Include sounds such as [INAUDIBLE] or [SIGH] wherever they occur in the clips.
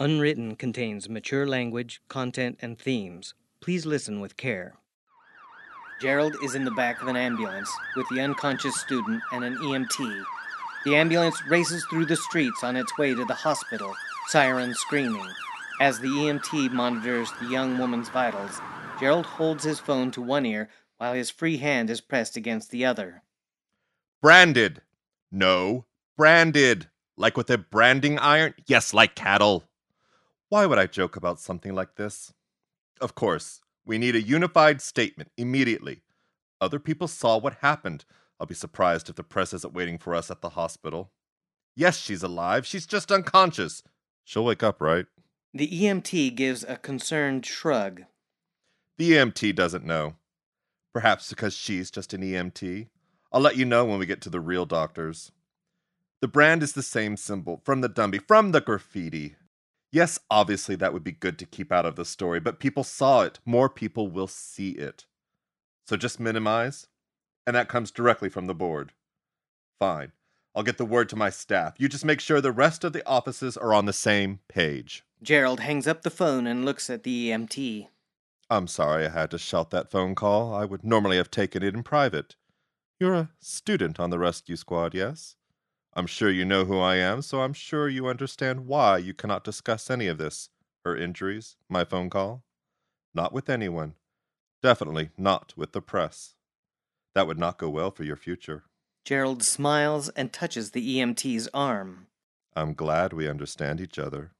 Unwritten contains mature language, content, and themes. Please listen with care. Gerald is in the back of an ambulance with the unconscious student and an EMT. The ambulance races through the streets on its way to the hospital, sirens screaming. As the EMT monitors the young woman's vitals, Gerald holds his phone to one ear while his free hand is pressed against the other. Branded. No, branded. Like with a branding iron? Yes, like cattle. Why would I joke about something like this? Of course, we need a unified statement immediately. Other people saw what happened. I'll be surprised if the press isn't waiting for us at the hospital. Yes, she's alive. She's just unconscious. She'll wake up, right? The EMT gives a concerned shrug. The EMT doesn't know. Perhaps because she's just an EMT. I'll let you know when we get to the real doctors. The brand is the same symbol from the dummy, from the graffiti. Yes, obviously that would be good to keep out of the story, but people saw it. More people will see it. So just minimize, and that comes directly from the board. Fine. I'll get the word to my staff. You just make sure the rest of the offices are on the same page. Gerald hangs up the phone and looks at the EMT. I'm sorry I had to shout that phone call. I would normally have taken it in private. You're a student on the rescue squad, yes? I'm sure you know who I am, so I'm sure you understand why you cannot discuss any of this her injuries, my phone call. Not with anyone. Definitely not with the press. That would not go well for your future. Gerald smiles and touches the EMT's arm. I'm glad we understand each other.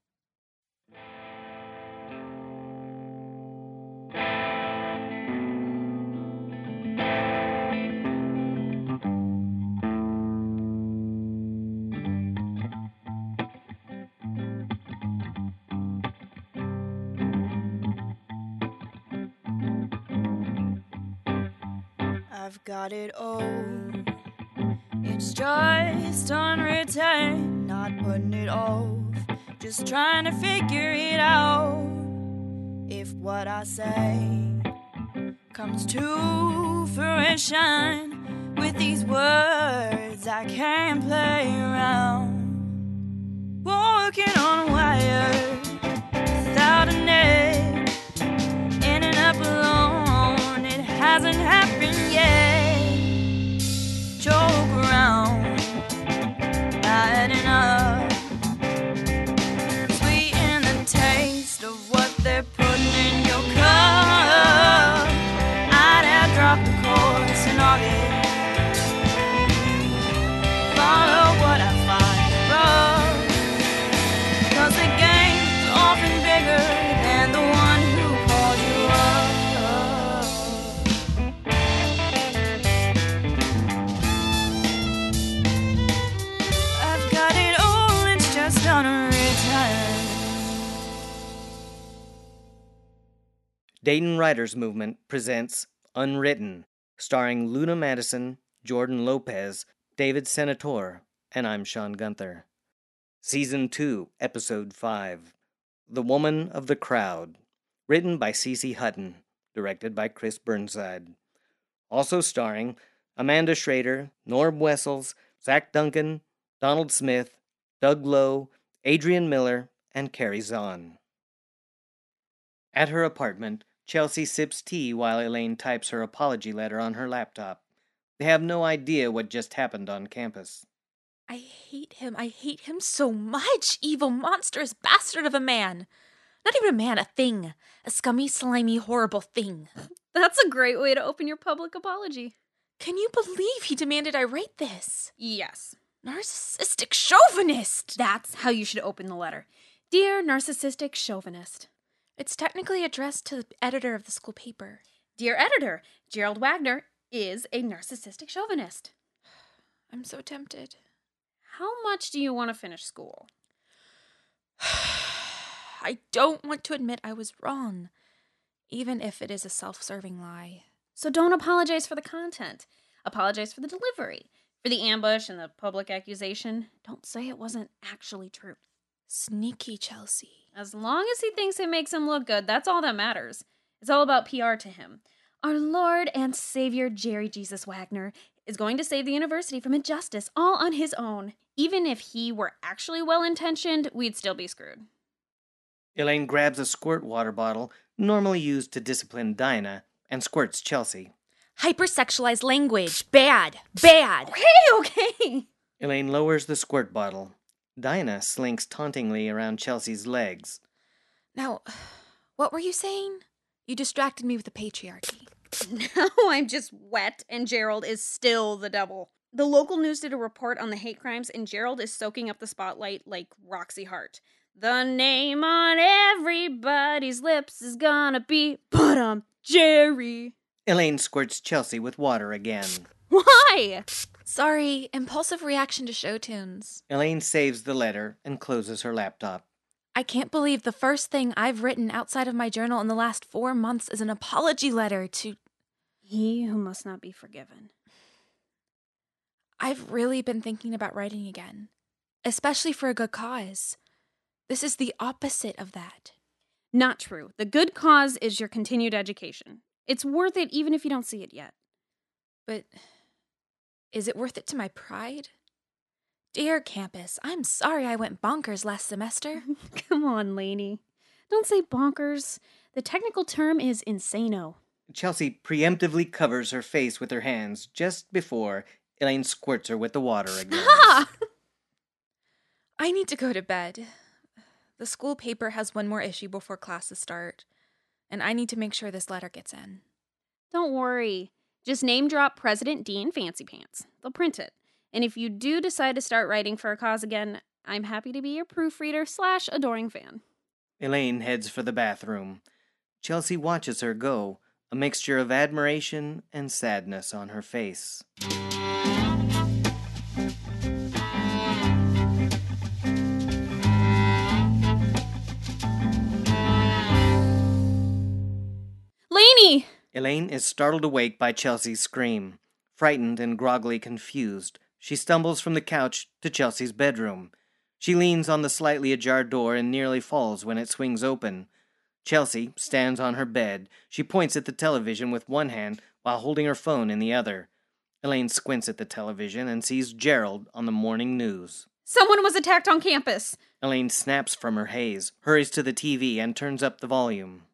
Just trying to figure it out. If what I say comes to fruition with these words, I can't play around. Walking on wire Dayton Writers Movement presents Unwritten, starring Luna Madison, Jordan Lopez, David Senator, and I'm Sean Gunther. Season 2, Episode 5 The Woman of the Crowd, written by CC Hutten, directed by Chris Burnside. Also starring Amanda Schrader, Norb Wessels, Zach Duncan, Donald Smith, Doug Lowe, Adrian Miller, and Carrie Zahn. At her apartment, Chelsea sips tea while Elaine types her apology letter on her laptop. They have no idea what just happened on campus. I hate him. I hate him so much. Evil, monstrous bastard of a man. Not even a man, a thing. A scummy, slimy, horrible thing. [LAUGHS] That's a great way to open your public apology. Can you believe he demanded I write this? Yes. Narcissistic chauvinist. That's how you should open the letter. Dear narcissistic chauvinist. It's technically addressed to the editor of the school paper. Dear editor, Gerald Wagner is a narcissistic chauvinist. [SIGHS] I'm so tempted. How much do you want to finish school? [SIGHS] I don't want to admit I was wrong, even if it is a self serving lie. So don't apologize for the content. Apologize for the delivery. For the ambush and the public accusation. Don't say it wasn't actually true. Sneaky Chelsea. As long as he thinks it makes him look good, that's all that matters. It's all about PR to him. Our Lord and Savior Jerry Jesus Wagner is going to save the university from injustice all on his own. Even if he were actually well intentioned, we'd still be screwed. Elaine grabs a squirt water bottle, normally used to discipline Dinah, and squirts Chelsea. Hypersexualized language. Bad. Bad. Okay, okay. Elaine lowers the squirt bottle. Dinah slinks tauntingly around Chelsea's legs. Now, what were you saying? You distracted me with the patriarchy. [LAUGHS] Now I'm just wet, and Gerald is still the devil. The local news did a report on the hate crimes, and Gerald is soaking up the spotlight like Roxy Hart. The name on everybody's lips is gonna be, but I'm Jerry. Elaine squirts Chelsea with water again. [LAUGHS] Why? Sorry, impulsive reaction to show tunes. Elaine saves the letter and closes her laptop. I can't believe the first thing I've written outside of my journal in the last four months is an apology letter to. He who must not be forgiven. I've really been thinking about writing again, especially for a good cause. This is the opposite of that. Not true. The good cause is your continued education. It's worth it even if you don't see it yet. But is it worth it to my pride? Dear campus, I'm sorry I went bonkers last semester. [LAUGHS] Come on, Lainey. Don't say bonkers. The technical term is insano. Chelsea preemptively covers her face with her hands just before Elaine squirts her with the water [LAUGHS] again. I need to go to bed. The school paper has one more issue before classes start, and I need to make sure this letter gets in. Don't worry. Just name drop President Dean Fancy Pants. They'll print it. And if you do decide to start writing for a cause again, I'm happy to be your proofreader slash adoring fan. Elaine heads for the bathroom. Chelsea watches her go, a mixture of admiration and sadness on her face. Elaine is startled awake by Chelsea's scream. Frightened and groggily confused, she stumbles from the couch to Chelsea's bedroom. She leans on the slightly ajar door and nearly falls when it swings open. Chelsea stands on her bed. She points at the television with one hand while holding her phone in the other. Elaine squints at the television and sees Gerald on the morning news. Someone was attacked on campus. Elaine snaps from her haze, hurries to the TV, and turns up the volume.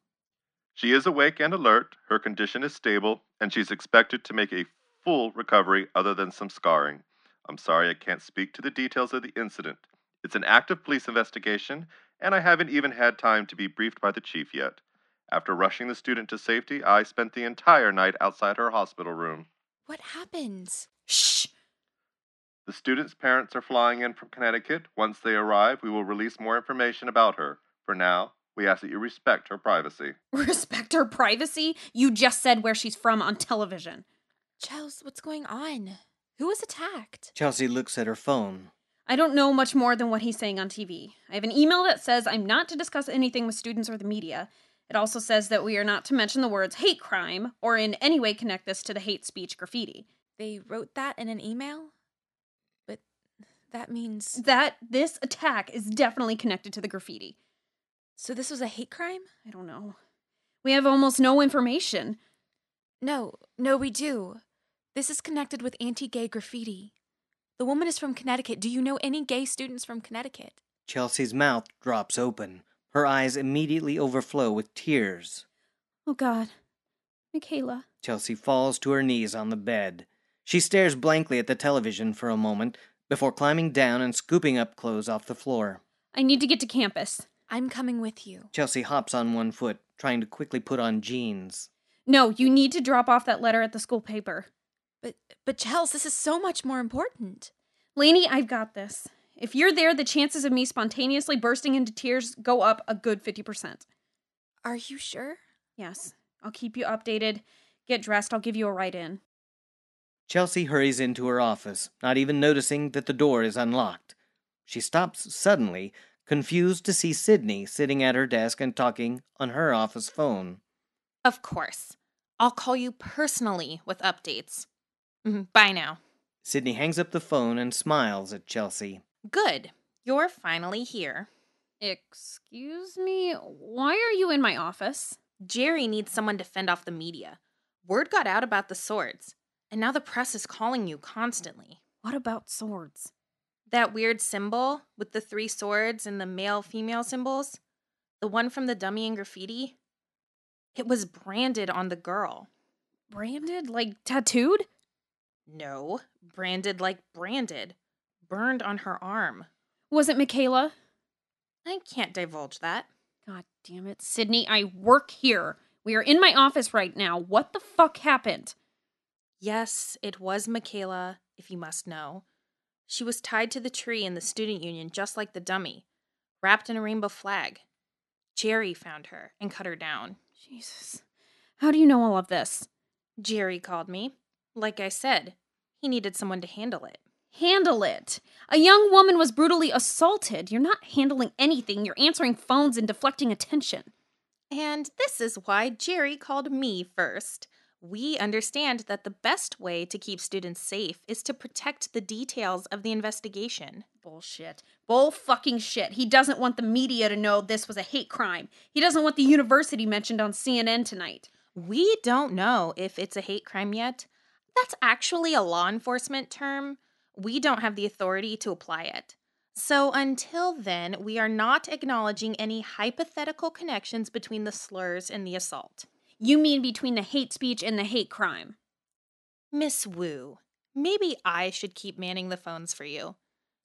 She is awake and alert, her condition is stable, and she's expected to make a full recovery other than some scarring. I'm sorry I can't speak to the details of the incident. It's an active police investigation, and I haven't even had time to be briefed by the chief yet. After rushing the student to safety, I spent the entire night outside her hospital room. What happened? Shh! The student's parents are flying in from Connecticut. Once they arrive, we will release more information about her. For now, we ask that you respect her privacy. [LAUGHS] Respect her privacy? You just said where she's from on television. Chels, what's going on? Who was attacked? Chelsea looks at her phone. I don't know much more than what he's saying on TV. I have an email that says I'm not to discuss anything with students or the media. It also says that we are not to mention the words hate crime or in any way connect this to the hate speech graffiti. They wrote that in an email? But that means. That this attack is definitely connected to the graffiti. So this was a hate crime? I don't know. We have almost no information. No, no, we do. This is connected with anti gay graffiti. The woman is from Connecticut. Do you know any gay students from Connecticut? Chelsea's mouth drops open. Her eyes immediately overflow with tears. Oh God. Michaela. Chelsea falls to her knees on the bed. She stares blankly at the television for a moment before climbing down and scooping up clothes off the floor. I need to get to campus. I'm coming with you. Chelsea hops on one foot, trying to quickly put on jeans. No, you need to drop off that letter at the school paper. But but Chels, this is so much more important. Lainey, I've got this. If you're there, the chances of me spontaneously bursting into tears go up a good 50%. Are you sure? Yes, I'll keep you updated. Get dressed, I'll give you a ride in. Chelsea hurries into her office, not even noticing that the door is unlocked. She stops suddenly, confused to see Sydney sitting at her desk and talking on her office phone. Of course. I'll call you personally with updates. Mhm, Bye now. Sydney hangs up the phone and smiles at Chelsea. Good. You're finally here. Excuse me, why are you in my office? Jerry needs someone to fend off the media. Word got out about the swords, and now the press is calling you constantly. What about swords? That weird symbol with the three swords and the male female symbols? The one from the dummy and graffiti? It was branded on the girl. Branded? Like tattooed? No, branded like branded. Burned on her arm. Was it Michaela? I can't divulge that. God damn it, Sydney, I work here. We are in my office right now. What the fuck happened? Yes, it was Michaela, if you must know. She was tied to the tree in the student union just like the dummy, wrapped in a rainbow flag. Jerry found her and cut her down. Jesus. How do you know all of this? Jerry called me. Like I said, he needed someone to handle it. Handle it. A young woman was brutally assaulted. You're not handling anything. You're answering phones and deflecting attention. And this is why Jerry called me first. We understand that the best way to keep students safe is to protect the details of the investigation. Bullshit. Bull fucking shit. He doesn't want the media to know this was a hate crime. He doesn't want the university mentioned on CNN tonight. We don't know if it's a hate crime yet. That's actually a law enforcement term. We don't have the authority to apply it. So until then, we are not acknowledging any hypothetical connections between the slurs and the assault. You mean between the hate speech and the hate crime? Miss Wu, maybe I should keep manning the phones for you.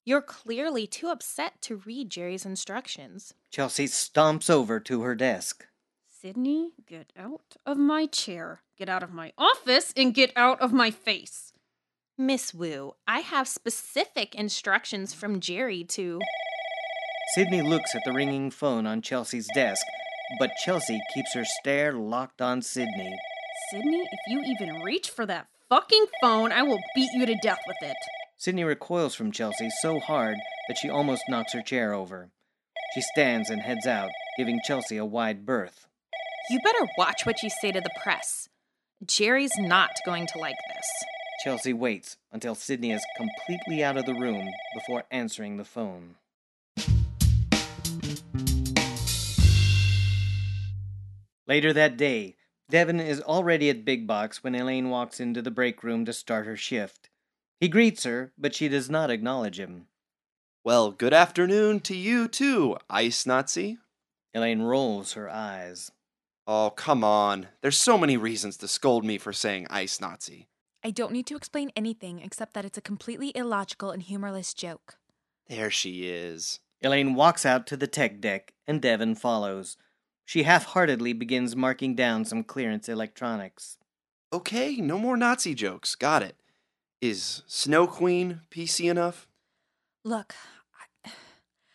You're clearly too upset to read Jerry's instructions. Chelsea stomps over to her desk. Sydney, get out of my chair. Get out of my office and get out of my face. Miss Wu, I have specific instructions from Jerry to. Sydney looks at the ringing phone on Chelsea's desk, but Chelsea keeps her stare locked on Sydney. Sydney, if you even reach for that fucking phone, I will beat you to death with it. Sydney recoils from Chelsea so hard that she almost knocks her chair over. She stands and heads out, giving Chelsea a wide berth. You better watch what you say to the press. Jerry's not going to like this. Chelsea waits until Sydney is completely out of the room before answering the phone. Later that day, Devin is already at Big Box when Elaine walks into the break room to start her shift. He greets her, but she does not acknowledge him. Well, good afternoon to you too, Ice Nazi. Elaine rolls her eyes. Oh, come on. There's so many reasons to scold me for saying Ice Nazi. I don't need to explain anything except that it's a completely illogical and humorless joke. There she is. Elaine walks out to the tech deck, and Devin follows. She half heartedly begins marking down some clearance electronics. Okay, no more Nazi jokes. Got it. Is Snow Queen PC enough? Look, I,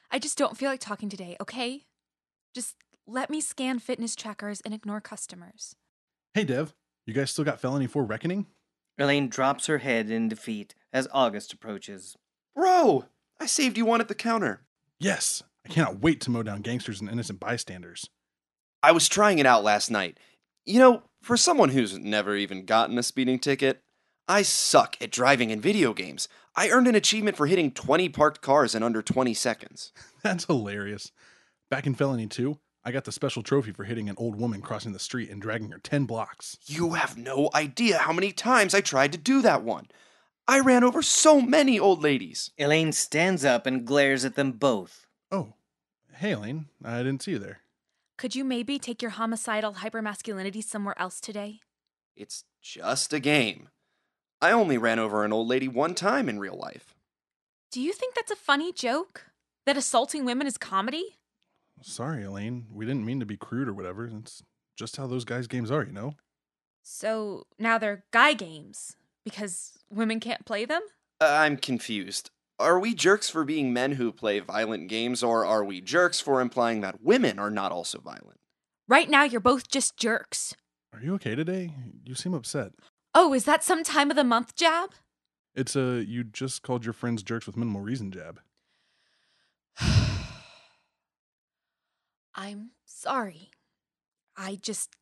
I just don't feel like talking today, okay? Just let me scan fitness trackers and ignore customers. Hey, Dev, you guys still got Felony 4 Reckoning? Elaine drops her head in defeat as August approaches. Bro, I saved you one at the counter. Yes, I cannot wait to mow down gangsters and innocent bystanders. I was trying it out last night. You know, for someone who's never even gotten a speeding ticket, I suck at driving in video games. I earned an achievement for hitting 20 parked cars in under 20 seconds. [LAUGHS] That's hilarious. Back in Felony 2, I got the special trophy for hitting an old woman crossing the street and dragging her 10 blocks. You have no idea how many times I tried to do that one. I ran over so many old ladies. Elaine stands up and glares at them both. Oh, hey, Elaine, I didn't see you there. Could you maybe take your homicidal hypermasculinity somewhere else today? It's just a game. I only ran over an old lady one time in real life. Do you think that's a funny joke? That assaulting women is comedy? Sorry, Elaine. We didn't mean to be crude or whatever. It's just how those guys' games are, you know? So now they're guy games because women can't play them? Uh, I'm confused. Are we jerks for being men who play violent games, or are we jerks for implying that women are not also violent? Right now, you're both just jerks. Are you okay today? You seem upset. Oh, is that some time of the month jab? It's a you just called your friends jerks with minimal reason jab. [SIGHS] I'm sorry. I just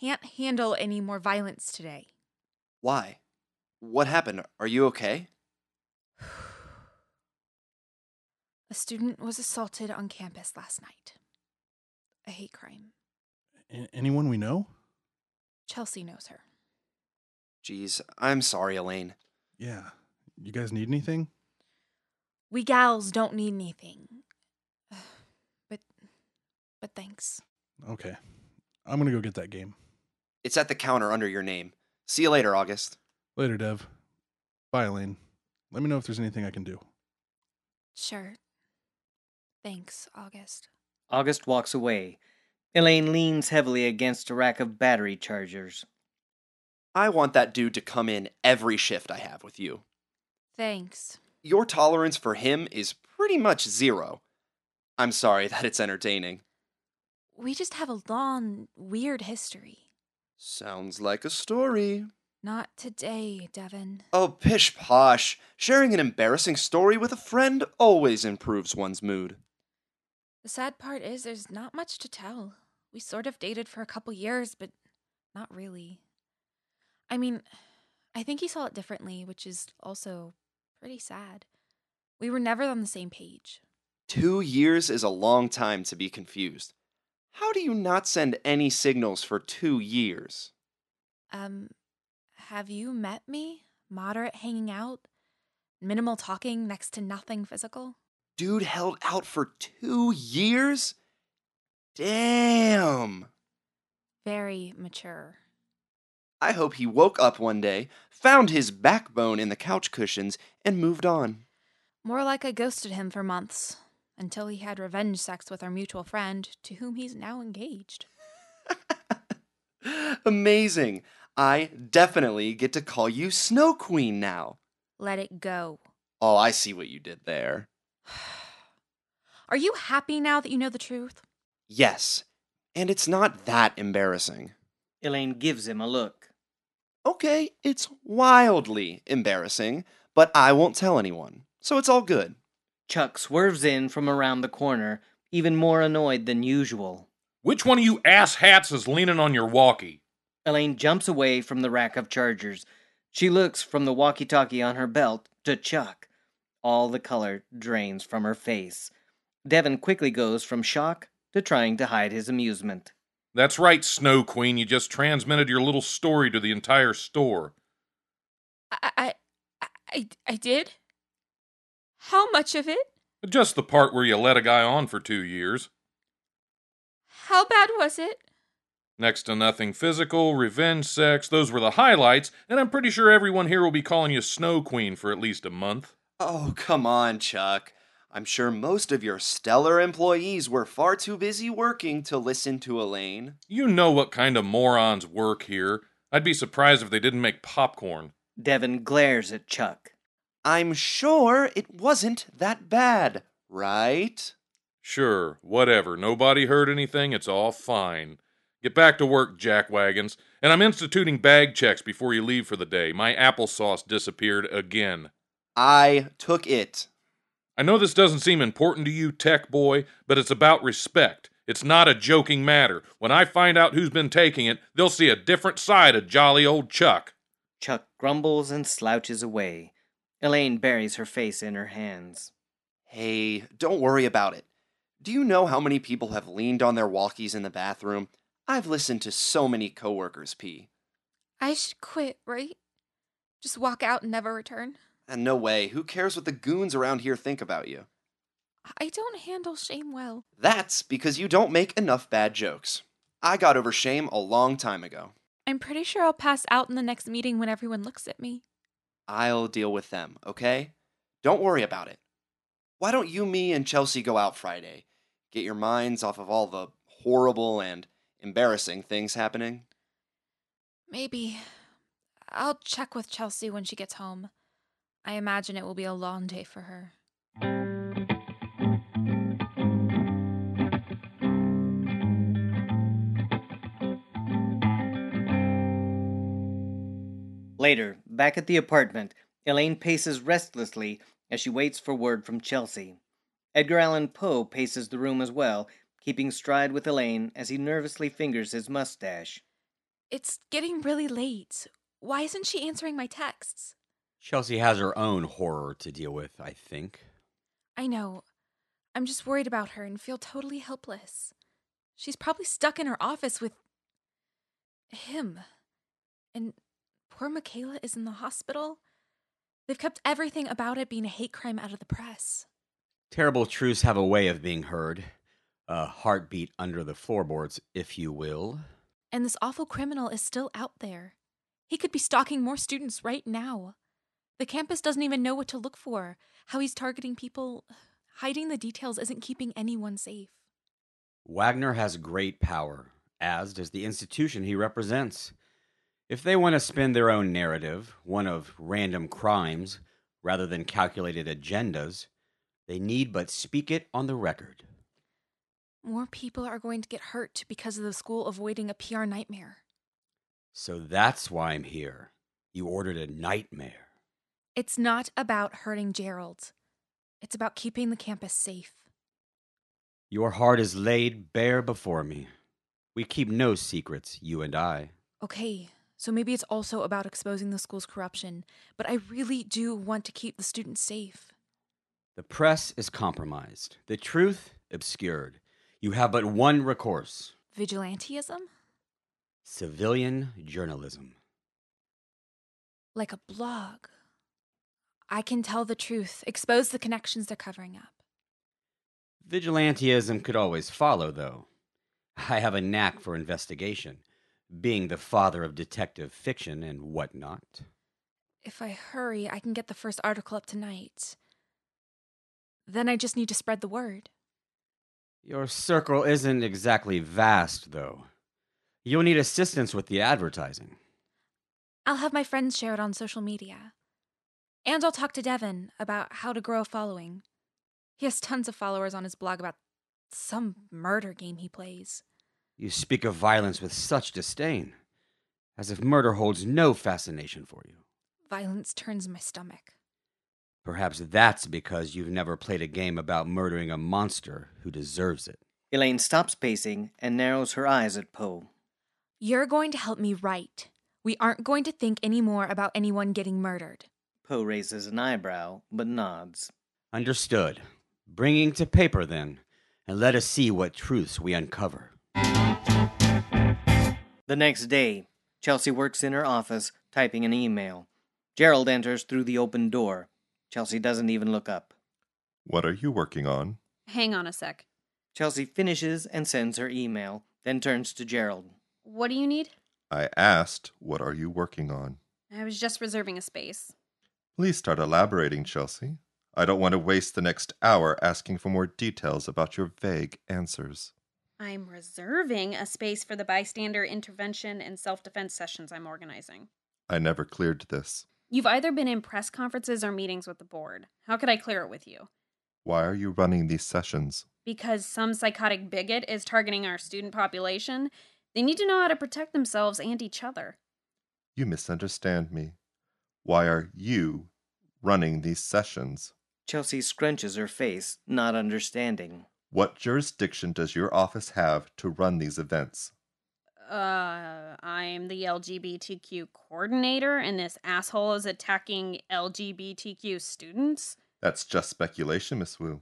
can't handle any more violence today. Why? What happened? Are you okay? A student was assaulted on campus last night. A hate crime. A- anyone we know? Chelsea knows her. Geez, I'm sorry, Elaine. Yeah. You guys need anything? We gals don't need anything. [SIGHS] But but thanks. Okay. I'm going to go get that game. It's at the counter under your name. See you later, August. Later, Dev. Bye, Elaine. Let me know if there's anything I can do. Sure. Thanks, August. August walks away. Elaine leans heavily against a rack of battery chargers. I want that dude to come in every shift I have with you. Thanks. Your tolerance for him is pretty much zero. I'm sorry [LAUGHS] that it's entertaining. We just have a long, weird history. Sounds like a story. Not today, Devin. Oh, pish posh. Sharing an embarrassing story with a friend always improves one's mood. The sad part is there's not much to tell. We sort of dated for a couple years, but not really. I mean, I think he saw it differently, which is also pretty sad. We were never on the same page. Two years is a long time to be confused. How do you not send any signals for two years? Um, have you met me? Moderate hanging out? Minimal talking, next to nothing physical? Dude held out for two years? Damn. Very mature. I hope he woke up one day, found his backbone in the couch cushions, and moved on. More like I ghosted him for months until he had revenge sex with our mutual friend, to whom he's now engaged. [LAUGHS] Amazing. I definitely get to call you Snow Queen now. Let it go. Oh, I see what you did there. [SIGHS] Are you happy now that you know the truth? Yes, and it's not that embarrassing. Elaine gives him a look. Okay, it's wildly embarrassing, but I won't tell anyone, so it's all good. Chuck swerves in from around the corner, even more annoyed than usual. Which one of you ass hats is leaning on your walkie? Elaine jumps away from the rack of chargers. She looks from the walkie talkie on her belt to Chuck. All the color drains from her face. Devin quickly goes from shock to trying to hide his amusement. That's right, Snow Queen. You just transmitted your little story to the entire store. I, I, I, I did? How much of it? Just the part where you let a guy on for two years. How bad was it? Next to nothing physical, revenge sex, those were the highlights, and I'm pretty sure everyone here will be calling you Snow Queen for at least a month. Oh, come on, Chuck. I'm sure most of your stellar employees were far too busy working to listen to Elaine. You know what kind of morons work here. I'd be surprised if they didn't make popcorn. Devin glares at Chuck. I'm sure it wasn't that bad, right? Sure, whatever. Nobody heard anything. It's all fine. Get back to work, jackwagons. And I'm instituting bag checks before you leave for the day. My applesauce disappeared again. I took it. I know this doesn't seem important to you, tech boy, but it's about respect. It's not a joking matter. When I find out who's been taking it, they'll see a different side of jolly old Chuck. Chuck grumbles and slouches away. Elaine buries her face in her hands. Hey, don't worry about it. Do you know how many people have leaned on their walkies in the bathroom? I've listened to so many coworkers pee. I should quit, right? Just walk out and never return? And no way, who cares what the goons around here think about you? I don't handle shame well. That's because you don't make enough bad jokes. I got over shame a long time ago. I'm pretty sure I'll pass out in the next meeting when everyone looks at me. I'll deal with them, okay? Don't worry about it. Why don't you, me, and Chelsea go out Friday? Get your minds off of all the horrible and embarrassing things happening? Maybe. I'll check with Chelsea when she gets home. I imagine it will be a long day for her. Later, back at the apartment, Elaine paces restlessly as she waits for word from Chelsea. Edgar Allan Poe paces the room as well, keeping stride with Elaine as he nervously fingers his mustache. It's getting really late. Why isn't she answering my texts? Chelsea has her own horror to deal with, I think. I know. I'm just worried about her and feel totally helpless. She's probably stuck in her office with him. And poor Michaela is in the hospital. They've kept everything about it being a hate crime out of the press. Terrible truths have a way of being heard. A heartbeat under the floorboards, if you will. And this awful criminal is still out there. He could be stalking more students right now. The campus doesn't even know what to look for. How he's targeting people, [SIGHS] hiding the details isn't keeping anyone safe. Wagner has great power, as does the institution he represents. If they want to spin their own narrative, one of random crimes, rather than calculated agendas, they need but speak it on the record. More people are going to get hurt because of the school avoiding a PR nightmare. So that's why I'm here. You ordered a nightmare. It's not about hurting Gerald. It's about keeping the campus safe. Your heart is laid bare before me. We keep no secrets, you and I. Okay, so maybe it's also about exposing the school's corruption, but I really do want to keep the students safe. The press is compromised, the truth obscured. You have but one recourse Vigilantism? civilian journalism. Like a blog. I can tell the truth, expose the connections they're covering up. Vigilantism could always follow, though. I have a knack for investigation, being the father of detective fiction and whatnot. If I hurry, I can get the first article up tonight. Then I just need to spread the word. Your circle isn't exactly vast, though. You'll need assistance with the advertising. I'll have my friends share it on social media. And I'll talk to Devin about how to grow a following. He has tons of followers on his blog about some murder game he plays. You speak of violence with such disdain, as if murder holds no fascination for you. Violence turns my stomach. Perhaps that's because you've never played a game about murdering a monster who deserves it. Elaine stops pacing and narrows her eyes at Poe. You're going to help me write. We aren't going to think any more about anyone getting murdered. Poe raises an eyebrow, but nods. Understood. Bringing to paper, then, and let us see what truths we uncover. The next day, Chelsea works in her office, typing an email. Gerald enters through the open door. Chelsea doesn't even look up. What are you working on? Hang on a sec. Chelsea finishes and sends her email, then turns to Gerald. What do you need? I asked, What are you working on? I was just reserving a space. Please start elaborating, Chelsea. I don't want to waste the next hour asking for more details about your vague answers. I'm reserving a space for the bystander intervention and self defense sessions I'm organizing. I never cleared this. You've either been in press conferences or meetings with the board. How could I clear it with you? Why are you running these sessions? Because some psychotic bigot is targeting our student population. They need to know how to protect themselves and each other. You misunderstand me. Why are you running these sessions? Chelsea scrunches her face, not understanding. What jurisdiction does your office have to run these events? Uh, I'm the LGBTQ coordinator, and this asshole is attacking LGBTQ students? That's just speculation, Miss Wu.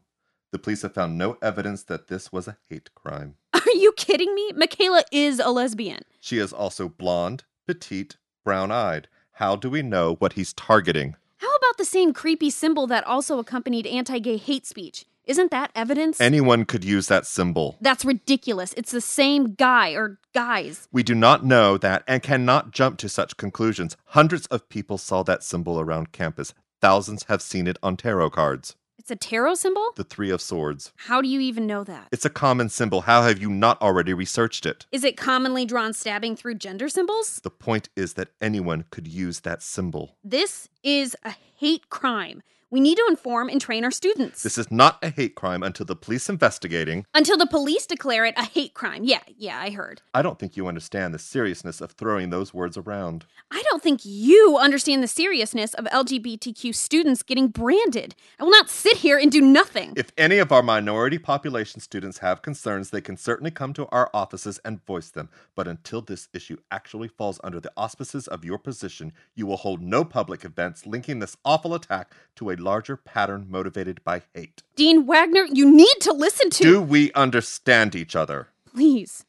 The police have found no evidence that this was a hate crime. [LAUGHS] Are you kidding me? Michaela is a lesbian. She is also blonde, petite, brown eyed. How do we know what he's targeting? How about the same creepy symbol that also accompanied anti gay hate speech? Isn't that evidence? Anyone could use that symbol. That's ridiculous. It's the same guy or guys. We do not know that and cannot jump to such conclusions. Hundreds of people saw that symbol around campus. Thousands have seen it on tarot cards. It's a tarot symbol? The Three of Swords. How do you even know that? It's a common symbol. How have you not already researched it? Is it commonly drawn stabbing through gender symbols? The point is that anyone could use that symbol. This is a hate crime. We need to inform and train our students. This is not a hate crime until the police investigating. Until the police declare it a hate crime. Yeah, yeah, I heard. I don't think you understand the seriousness of throwing those words around. I don't think you understand the seriousness of LGBTQ students getting branded. I will not sit here and do nothing. If any of our minority population students have concerns, they can certainly come to our offices and voice them. But until this issue actually falls under the auspices of your position, you will hold no public events linking this awful attack to a larger pattern motivated by hate. Dean Wagner, you need to listen to. Do we understand each other? Please.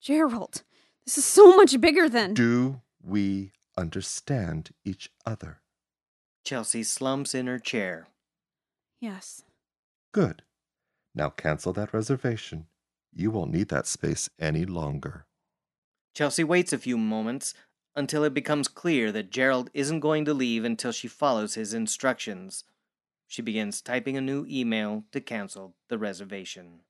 Gerald, this is so much bigger than. Do we understand each other? Chelsea slumps in her chair. Yes. Good. Now cancel that reservation. You won't need that space any longer. Chelsea waits a few moments until it becomes clear that Gerald isn't going to leave until she follows his instructions. She begins typing a new email to cancel the reservation.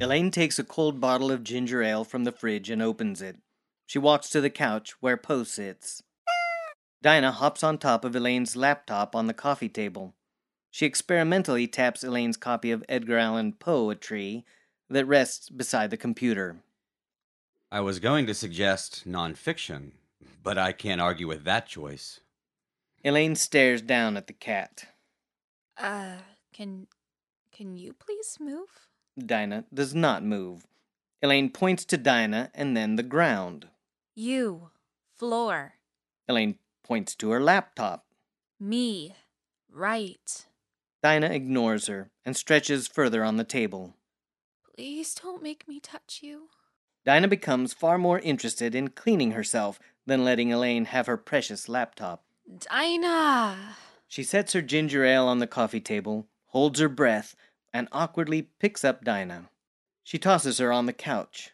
Elaine takes a cold bottle of ginger ale from the fridge and opens it. She walks to the couch where Poe sits. Dinah hops on top of Elaine's laptop on the coffee table. She experimentally taps Elaine's copy of Edgar Allan Poe Poetry that rests beside the computer. I was going to suggest nonfiction, but I can't argue with that choice. Elaine stares down at the cat. Uh, can can you please move? Dinah does not move. Elaine points to Dinah and then the ground. You, floor, Elaine points to her laptop. me, right. Dinah ignores her and stretches further on the table. Please don't make me touch you. Dinah becomes far more interested in cleaning herself than letting Elaine have her precious laptop. Dinah! She sets her ginger ale on the coffee table, holds her breath, and awkwardly picks up Dinah. She tosses her on the couch.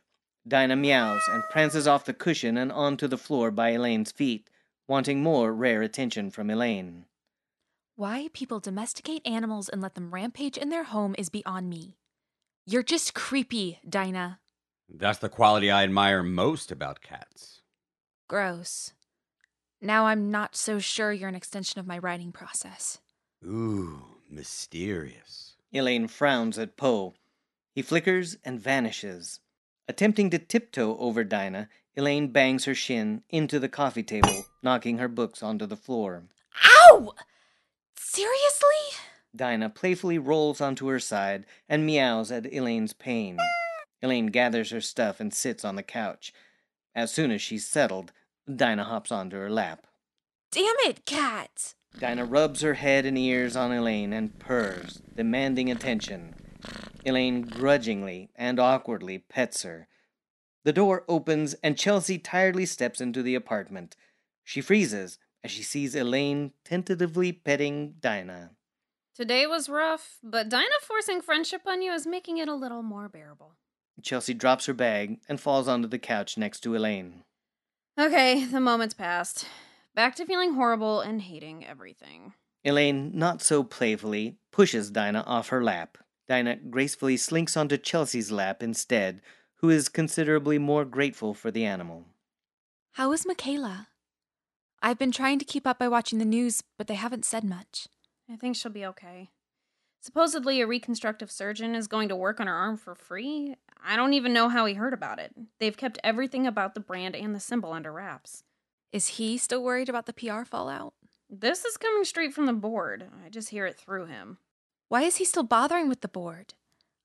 Dinah meows and prances off the cushion and onto the floor by Elaine's feet, wanting more rare attention from Elaine. Why people domesticate animals and let them rampage in their home is beyond me. You're just creepy, Dinah. That's the quality I admire most about cats. Gross. Now I'm not so sure you're an extension of my writing process. Ooh, mysterious. Elaine frowns at Poe. He flickers and vanishes. Attempting to tiptoe over Dinah, Elaine bangs her shin into the coffee table, knocking her books onto the floor. Ow! Seriously? Dinah playfully rolls onto her side and meows at Elaine's pain. Elaine gathers her stuff and sits on the couch. As soon as she's settled, Dinah hops onto her lap. Damn it, cat! Dinah rubs her head and ears on Elaine and purrs, demanding attention. Elaine grudgingly and awkwardly pets her. The door opens and Chelsea tiredly steps into the apartment. She freezes as she sees Elaine tentatively petting Dinah. Today was rough, but Dinah forcing friendship on you is making it a little more bearable. Chelsea drops her bag and falls onto the couch next to Elaine. Okay, the moment's passed. Back to feeling horrible and hating everything. Elaine, not so playfully, pushes Dinah off her lap. Dinah gracefully slinks onto Chelsea's lap instead, who is considerably more grateful for the animal. How is Michaela? I've been trying to keep up by watching the news, but they haven't said much. I think she'll be okay. Supposedly, a reconstructive surgeon is going to work on her arm for free. I don't even know how he heard about it. They've kept everything about the brand and the symbol under wraps. Is he still worried about the PR fallout? This is coming straight from the board. I just hear it through him. Why is he still bothering with the board?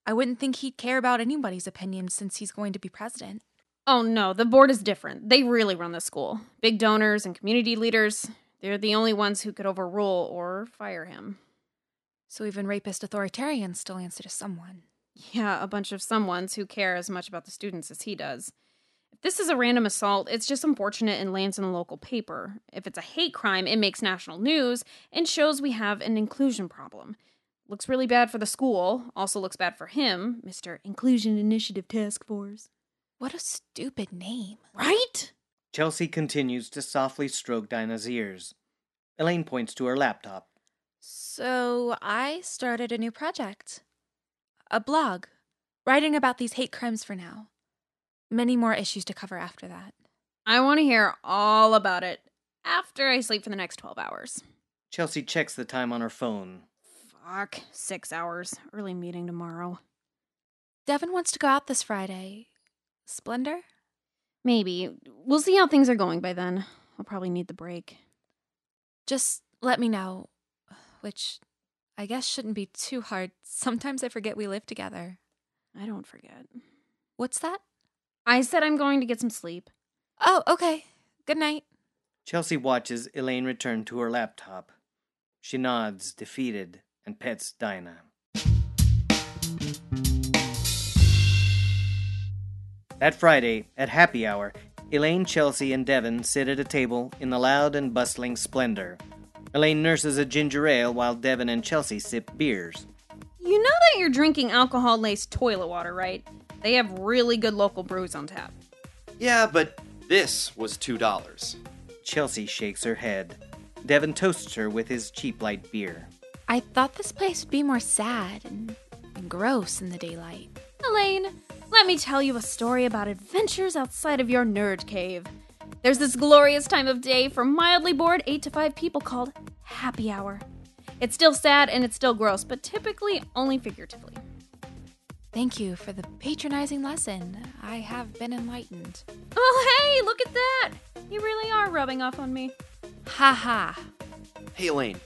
I wouldn't think he'd care about anybody's opinion since he's going to be president. Oh no, the board is different. They really run the school. Big donors and community leaders. They're the only ones who could overrule or fire him. So even rapist authoritarians still answer to someone. Yeah, a bunch of someones who care as much about the students as he does. If this is a random assault, it's just unfortunate and lands in a local paper. If it's a hate crime, it makes national news and shows we have an inclusion problem. Looks really bad for the school, also looks bad for him, Mr. Inclusion Initiative Task Force. What a stupid name. Right? Chelsea continues to softly stroke Dinah's ears. Elaine points to her laptop. So I started a new project a blog, writing about these hate crimes for now. Many more issues to cover after that. I want to hear all about it after I sleep for the next 12 hours. Chelsea checks the time on her phone. Fuck, six hours. Early meeting tomorrow. Devin wants to go out this Friday. Splendor? Maybe. We'll see how things are going by then. I'll probably need the break. Just let me know. Which I guess shouldn't be too hard. Sometimes I forget we live together. I don't forget. What's that? I said I'm going to get some sleep. Oh, okay. Good night. Chelsea watches Elaine return to her laptop. She nods, defeated, and pets Dinah. That Friday, at happy hour, Elaine, Chelsea, and Devin sit at a table in the loud and bustling splendor. Elaine nurses a ginger ale while Devin and Chelsea sip beers. You know that you're drinking alcohol laced toilet water, right? They have really good local brews on tap. Yeah, but this was $2. Chelsea shakes her head. Devin toasts her with his cheap light beer. I thought this place would be more sad and, and gross in the daylight. Elaine, let me tell you a story about adventures outside of your nerd cave. There's this glorious time of day for mildly bored 8 to 5 people called happy hour. It's still sad and it's still gross, but typically only figuratively. Thank you for the patronizing lesson. I have been enlightened. Oh, hey, look at that! You really are rubbing off on me. Ha ha. Hey, Elaine,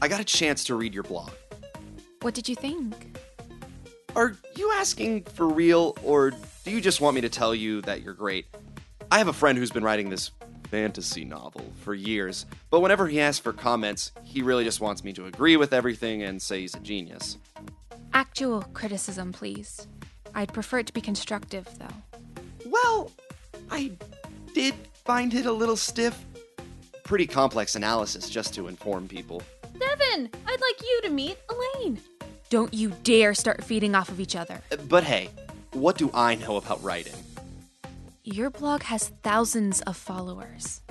I got a chance to read your blog. What did you think? Are you asking for real, or do you just want me to tell you that you're great? I have a friend who's been writing this fantasy novel for years, but whenever he asks for comments, he really just wants me to agree with everything and say he's a genius. Actual criticism, please. I'd prefer it to be constructive, though. Well, I did find it a little stiff. Pretty complex analysis just to inform people. Devin, I'd like you to meet Elaine. Don't you dare start feeding off of each other. But hey, what do I know about writing? Your blog has thousands of followers.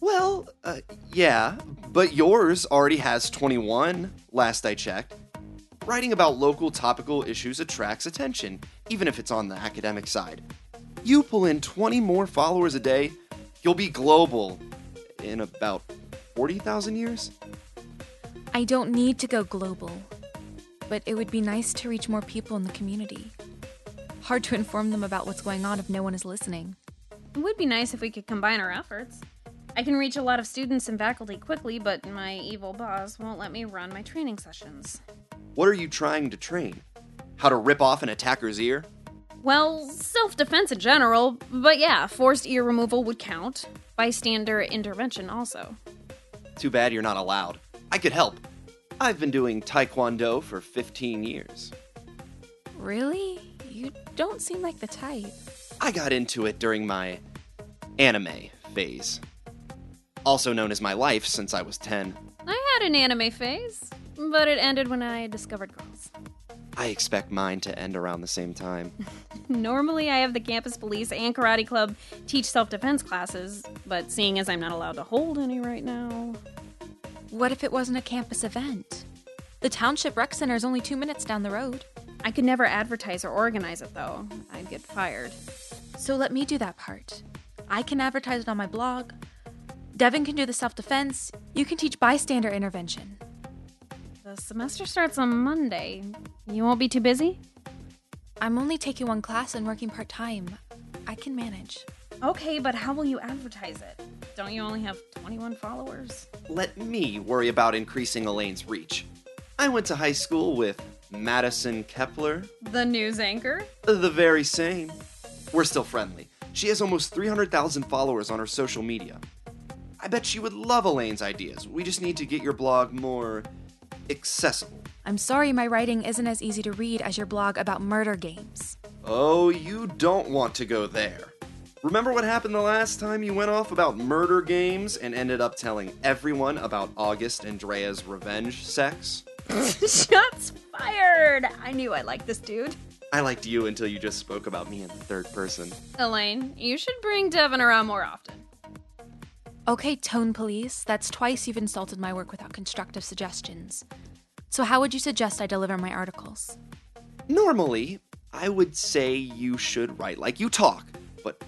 Well, uh, yeah, but yours already has 21, last I checked. Writing about local topical issues attracts attention, even if it's on the academic side. You pull in 20 more followers a day, you'll be global in about 40,000 years? I don't need to go global, but it would be nice to reach more people in the community. Hard to inform them about what's going on if no one is listening. It would be nice if we could combine our efforts. I can reach a lot of students and faculty quickly, but my evil boss won't let me run my training sessions. What are you trying to train? How to rip off an attacker's ear? Well, self defense in general, but yeah, forced ear removal would count. Bystander intervention also. Too bad you're not allowed. I could help. I've been doing Taekwondo for 15 years. Really? You don't seem like the type. I got into it during my anime phase, also known as my life since I was 10. I had an anime phase, but it ended when I discovered girls. I expect mine to end around the same time. [LAUGHS] Normally, I have the campus police and karate club teach self defense classes, but seeing as I'm not allowed to hold any right now. What if it wasn't a campus event? The Township Rec Center is only two minutes down the road. I could never advertise or organize it, though. I'd get fired. So let me do that part. I can advertise it on my blog. Devin can do the self defense. You can teach bystander intervention. The semester starts on Monday. You won't be too busy? I'm only taking one class and working part time. I can manage. Okay, but how will you advertise it? Don't you only have 21 followers? Let me worry about increasing Elaine's reach. I went to high school with Madison Kepler, The news anchor? the very same. We're still friendly. She has almost 300,000 followers on her social media. I bet she would love Elaine's ideas. We just need to get your blog more accessible. I'm sorry my writing isn't as easy to read as your blog about murder games. Oh, you don't want to go there. Remember what happened the last time you went off about murder games and ended up telling everyone about August Andrea's revenge sex? [LAUGHS] Shots fired! I knew I liked this dude. I liked you until you just spoke about me in the third person. Elaine, you should bring Devin around more often. Okay, Tone Police, that's twice you've insulted my work without constructive suggestions. So, how would you suggest I deliver my articles? Normally, I would say you should write like you talk, but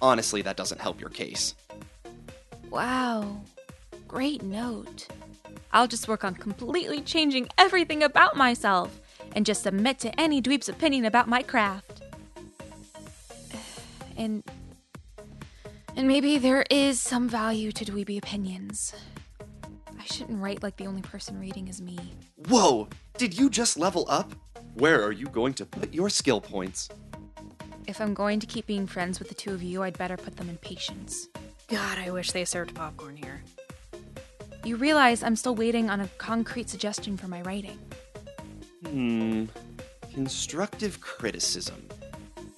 honestly, that doesn't help your case. Wow, great note. I'll just work on completely changing everything about myself and just submit to any dweeb's opinion about my craft. [SIGHS] And and maybe there is some value to dweeby opinions. I shouldn't write like the only person reading is me. Whoa! Did you just level up? Where are you going to put your skill points? If I'm going to keep being friends with the two of you, I'd better put them in patience. God, I wish they served popcorn here. You realize I'm still waiting on a concrete suggestion for my writing. Hmm. Constructive criticism.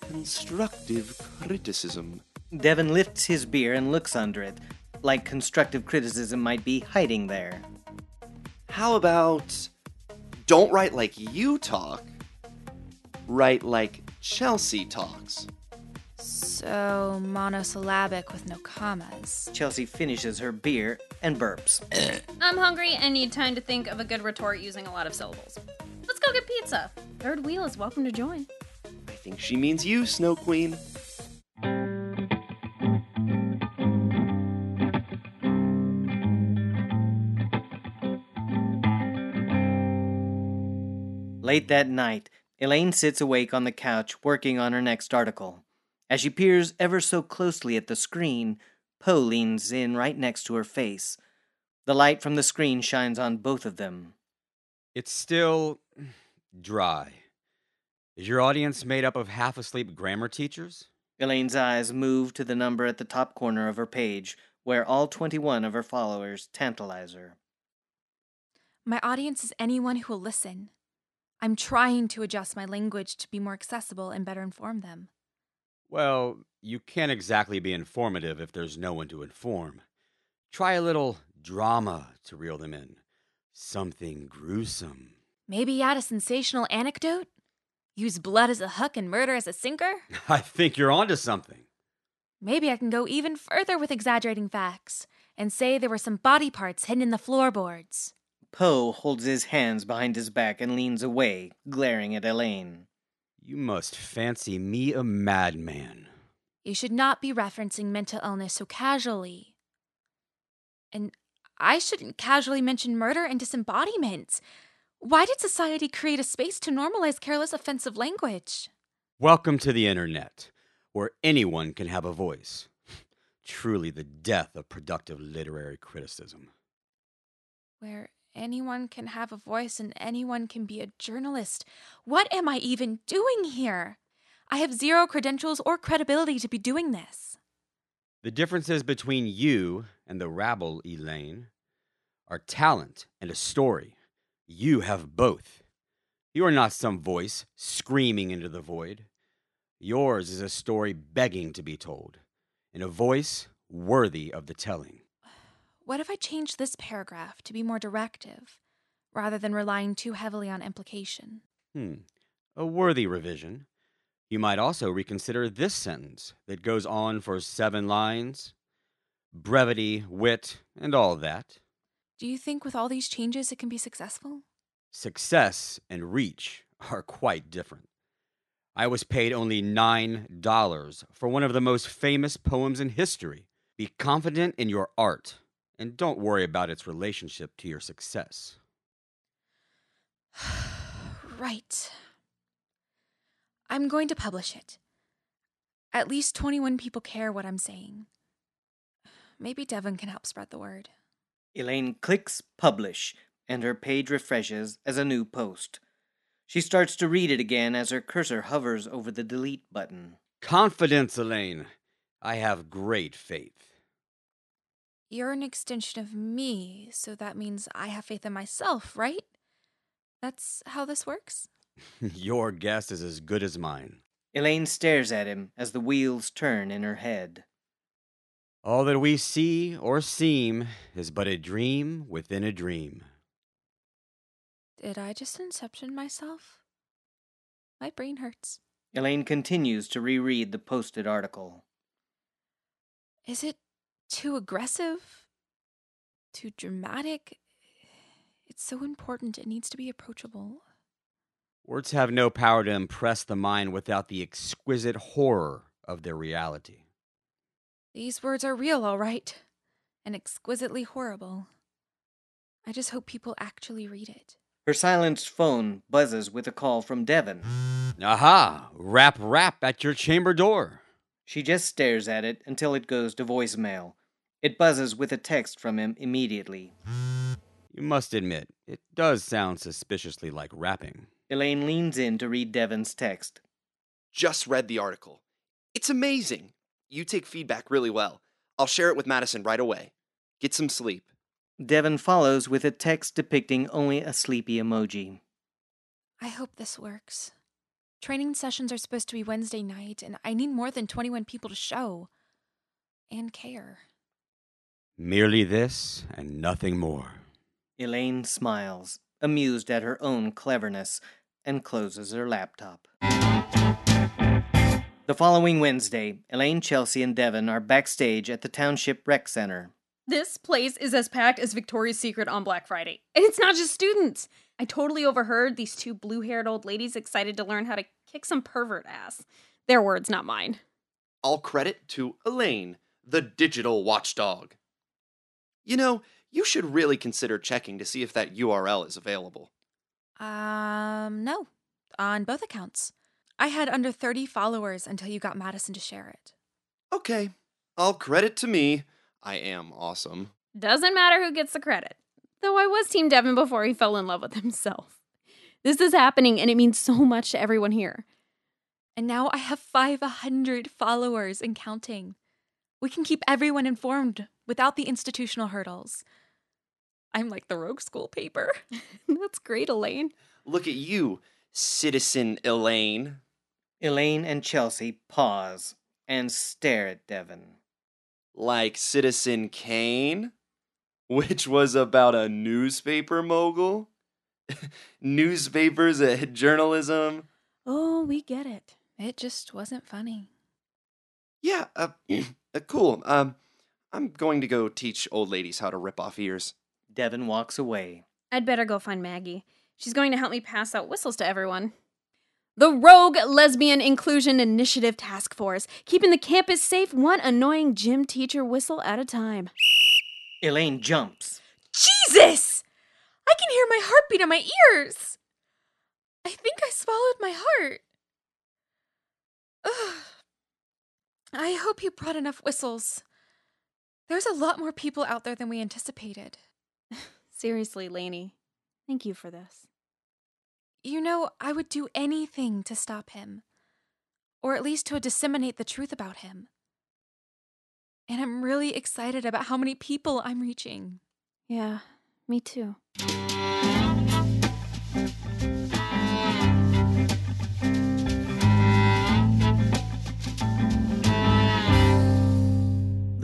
Constructive criticism. Devin lifts his beer and looks under it, like constructive criticism might be hiding there. How about don't write like you talk, write like Chelsea talks? So monosyllabic with no commas. Chelsea finishes her beer and burps. [CLEARS THROAT] I'm hungry and need time to think of a good retort using a lot of syllables. Let's go get pizza. Third wheel is welcome to join. I think she means you, Snow Queen. Late that night, Elaine sits awake on the couch working on her next article. As she peers ever so closely at the screen, Poe leans in right next to her face. The light from the screen shines on both of them. It's still dry. Is your audience made up of half asleep grammar teachers? Elaine's eyes move to the number at the top corner of her page, where all 21 of her followers tantalize her. My audience is anyone who will listen. I'm trying to adjust my language to be more accessible and better inform them. Well, you can't exactly be informative if there's no one to inform. Try a little drama to reel them in. Something gruesome. Maybe add a sensational anecdote? Use blood as a hook and murder as a sinker? [LAUGHS] I think you're onto something. Maybe I can go even further with exaggerating facts and say there were some body parts hidden in the floorboards. Poe holds his hands behind his back and leans away, glaring at Elaine. You must fancy me a madman. You should not be referencing mental illness so casually. And I shouldn't casually mention murder and disembodiment. Why did society create a space to normalize careless, offensive language? Welcome to the internet, where anyone can have a voice. [LAUGHS] Truly the death of productive literary criticism. Where anyone can have a voice and anyone can be a journalist. What am I even doing here? I have zero credentials or credibility to be doing this. The differences between you and the rabble, Elaine, are talent and a story. You have both. You are not some voice screaming into the void. Yours is a story begging to be told, and a voice worthy of the telling. What if I change this paragraph to be more directive, rather than relying too heavily on implication? Hmm, a worthy revision. You might also reconsider this sentence that goes on for seven lines brevity, wit, and all that. Do you think with all these changes it can be successful? Success and reach are quite different. I was paid only $9 for one of the most famous poems in history. Be confident in your art and don't worry about its relationship to your success. [SIGHS] right. I'm going to publish it. At least 21 people care what I'm saying. Maybe Devin can help spread the word. Elaine clicks publish, and her page refreshes as a new post. She starts to read it again as her cursor hovers over the delete button. Confidence, Elaine. I have great faith. You're an extension of me, so that means I have faith in myself, right? That's how this works? [LAUGHS] Your guess is as good as mine. Elaine stares at him as the wheels turn in her head. All that we see or seem is but a dream within a dream. Did I just inception myself? My brain hurts. Elaine continues to reread the posted article. Is it too aggressive? Too dramatic? It's so important, it needs to be approachable. Words have no power to impress the mind without the exquisite horror of their reality. These words are real, all right, and exquisitely horrible. I just hope people actually read it. Her silenced phone buzzes with a call from Devin. Aha! Rap rap at your chamber door. She just stares at it until it goes to voicemail. It buzzes with a text from him immediately. You must admit, it does sound suspiciously like rapping. Elaine leans in to read Devin's text. Just read the article. It's amazing. You take feedback really well. I'll share it with Madison right away. Get some sleep. Devin follows with a text depicting only a sleepy emoji. I hope this works. Training sessions are supposed to be Wednesday night, and I need more than 21 people to show. and care. Merely this and nothing more. Elaine smiles, amused at her own cleverness, and closes her laptop. The following Wednesday, Elaine, Chelsea, and Devin are backstage at the Township Rec Center. This place is as packed as Victoria's Secret on Black Friday. And it's not just students. I totally overheard these two blue haired old ladies excited to learn how to kick some pervert ass. Their words, not mine. All credit to Elaine, the digital watchdog. You know, you should really consider checking to see if that URL is available. Um, no, on both accounts. I had under 30 followers until you got Madison to share it. Okay, all credit to me. I am awesome. Doesn't matter who gets the credit. Though I was Team Devin before he fell in love with [LAUGHS] himself. This is happening and it means so much to everyone here. And now I have 500 followers and counting. We can keep everyone informed without the institutional hurdles. I'm like the rogue school paper. [LAUGHS] That's great, Elaine. Look at you, citizen Elaine. Elaine and Chelsea pause and stare at Devin. Like Citizen Kane, which was about a newspaper mogul. [LAUGHS] Newspapers, uh, journalism. Oh, we get it. It just wasn't funny. Yeah, uh, [CLEARS THROAT] uh, cool. Um, I'm going to go teach old ladies how to rip off ears. Devin walks away. I'd better go find Maggie. She's going to help me pass out whistles to everyone. The Rogue Lesbian Inclusion Initiative Task Force, keeping the campus safe one annoying gym teacher whistle at a time. Elaine jumps. Jesus! I can hear my heartbeat in my ears. I think I swallowed my heart. [SIGHS] Ugh. I hope you brought enough whistles. There's a lot more people out there than we anticipated. [LAUGHS] Seriously, Lainey, thank you for this. You know, I would do anything to stop him, or at least to disseminate the truth about him. And I'm really excited about how many people I'm reaching. Yeah, me too.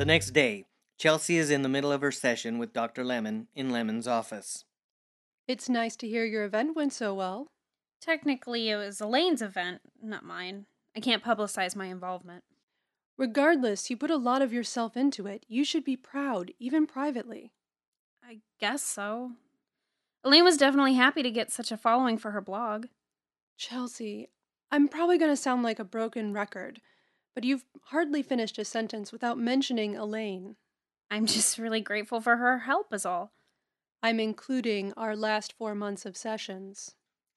Next day, Chelsea is in the middle of her session with Dr. Lemon in Lemon's office. It's nice to hear your event went so well. Technically, it was Elaine's event, not mine. I can't publicize my involvement. Regardless, you put a lot of yourself into it. You should be proud, even privately. I guess so. Elaine was definitely happy to get such a following for her blog. Chelsea, I'm probably going to sound like a broken record, but you've hardly finished a sentence without mentioning Elaine. I'm just really grateful for her help, is all. I'm including our last four months of sessions.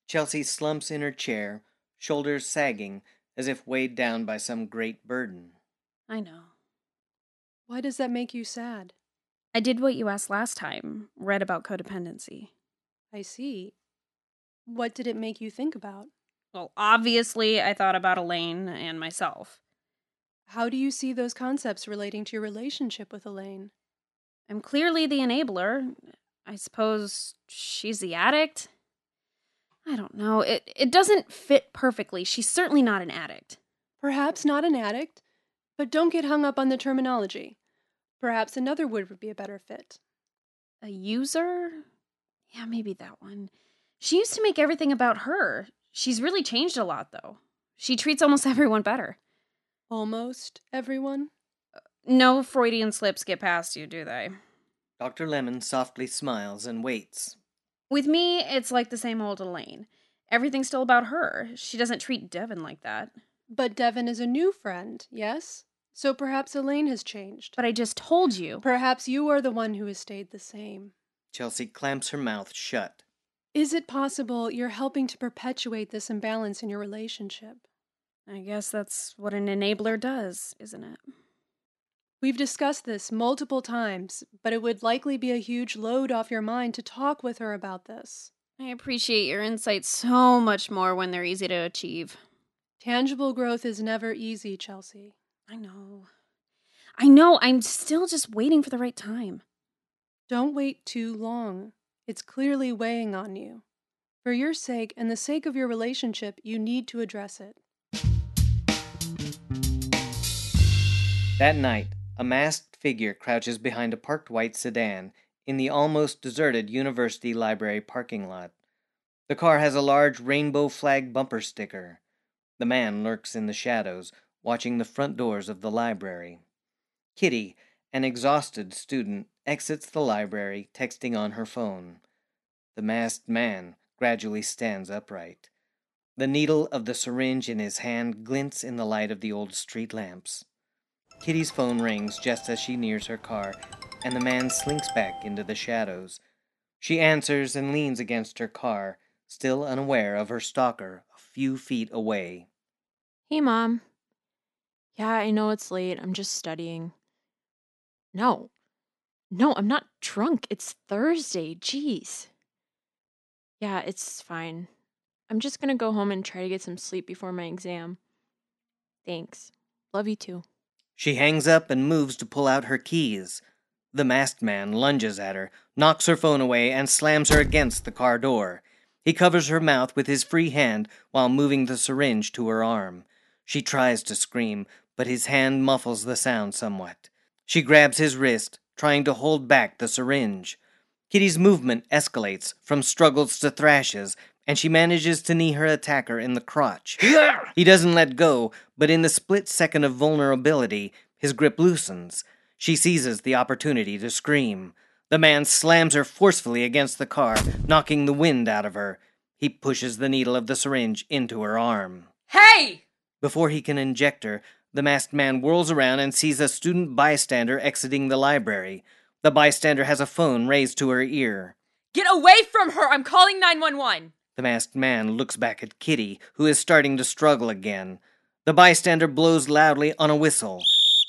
Chelsea slumps in her chair, shoulders sagging as if weighed down by some great burden. I know. Why does that make you sad? I did what you asked last time read about codependency. I see. What did it make you think about? Well, obviously, I thought about Elaine and myself. How do you see those concepts relating to your relationship with Elaine? I'm clearly the enabler. I suppose she's the addict. I don't know. It it doesn't fit perfectly. She's certainly not an addict. Perhaps not an addict, but don't get hung up on the terminology. Perhaps another word would be a better fit. A user? Yeah, maybe that one. She used to make everything about her. She's really changed a lot, though. She treats almost [LAUGHS] everyone better. Almost everyone? Uh, no Freudian slips get past you, do they? Dr. Lemon softly smiles and waits. With me, it's like the same old Elaine. Everything's still about her. She doesn't treat Devin like that. But Devin is a new friend, yes? So perhaps Elaine has changed. But I just told you. Perhaps you are the one who has stayed the same. Chelsea clamps her mouth shut. Is it possible you're helping to perpetuate this imbalance in your relationship? I guess that's what an enabler does, isn't it? We've discussed this multiple times, but it would likely be a huge load off your mind to talk with her about this. I appreciate your insights so much more when they're easy to achieve. Tangible growth is never easy, Chelsea. I know. I know. I'm still just waiting for the right time. Don't wait too long. It's clearly weighing on you. For your sake and the sake of your relationship, you need to address it. That night, A masked figure crouches behind a parked white sedan in the almost deserted university library parking lot. The car has a large rainbow flag bumper sticker. The man lurks in the shadows, watching the front doors of the library. Kitty, an exhausted student, exits the library, texting on her phone. The masked man gradually stands upright. The needle of the syringe in his hand glints in the light of the old street lamps. Kitty's phone rings just as she nears her car, and the man slinks back into the shadows. She answers and leans against her car, still unaware of her stalker a few feet away. Hey, Mom. Yeah, I know it's late. I'm just studying. No. No, I'm not drunk. It's Thursday. Jeez. Yeah, it's fine. I'm just gonna go home and try to get some sleep before my exam. Thanks. Love you too. She hangs up and moves to pull out her keys. The masked man lunges at her, knocks her phone away, and slams her against the car door. He covers her mouth with his free hand while moving the syringe to her arm. She tries to scream, but his hand muffles the sound somewhat. She grabs his wrist, trying to hold back the syringe. Kitty's movement escalates from struggles to thrashes, and she manages to knee her attacker in the crotch. [LAUGHS] he doesn't let go, but in the split second of vulnerability, his grip loosens. She seizes the opportunity to scream. The man slams her forcefully against the car, knocking the wind out of her. He pushes the needle of the syringe into her arm. Hey! Before he can inject her, the masked man whirls around and sees a student bystander exiting the library. The bystander has a phone raised to her ear. Get away from her! I'm calling 911! The masked man looks back at Kitty, who is starting to struggle again. The bystander blows loudly on a whistle.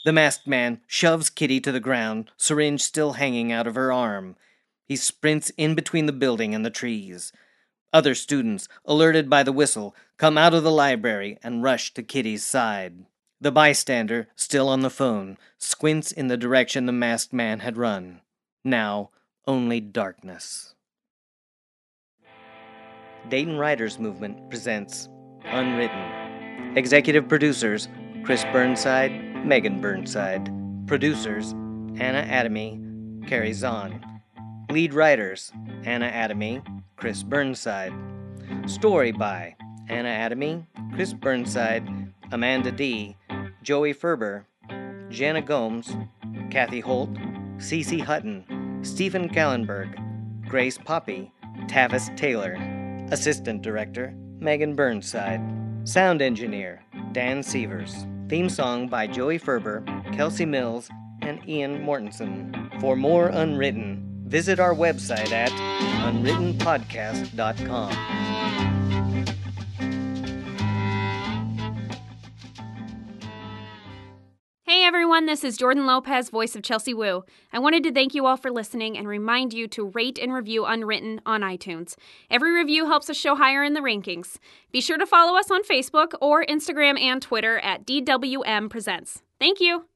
The masked man shoves Kitty to the ground, syringe still hanging out of her arm. He sprints in between the building and the trees. Other students, alerted by the whistle, come out of the library and rush to Kitty's side. The bystander, still on the phone, squints in the direction the masked man had run. Now, only darkness. Dayton Writers Movement presents Unwritten. Executive producers Chris Burnside, Megan Burnside. Producers Anna Adamy, Carrie Zahn. Lead writers Anna Adamy, Chris Burnside. Story by Anna Adamy, Chris Burnside, Amanda D., Joey Ferber, Jana Gomes, Kathy Holt, CC Hutten, Stephen Gallenberg, Grace Poppy, Tavis Taylor. Assistant Director Megan Burnside. Sound Engineer Dan Sievers. Theme song by Joey Ferber, Kelsey Mills, and Ian Mortensen. For more Unwritten, visit our website at unwrittenpodcast.com. everyone, this is Jordan Lopez, voice of Chelsea Wu. I wanted to thank you all for listening and remind you to rate and review Unwritten on iTunes. Every review helps us show higher in the rankings. Be sure to follow us on Facebook or Instagram and Twitter at DWM Presents. Thank you.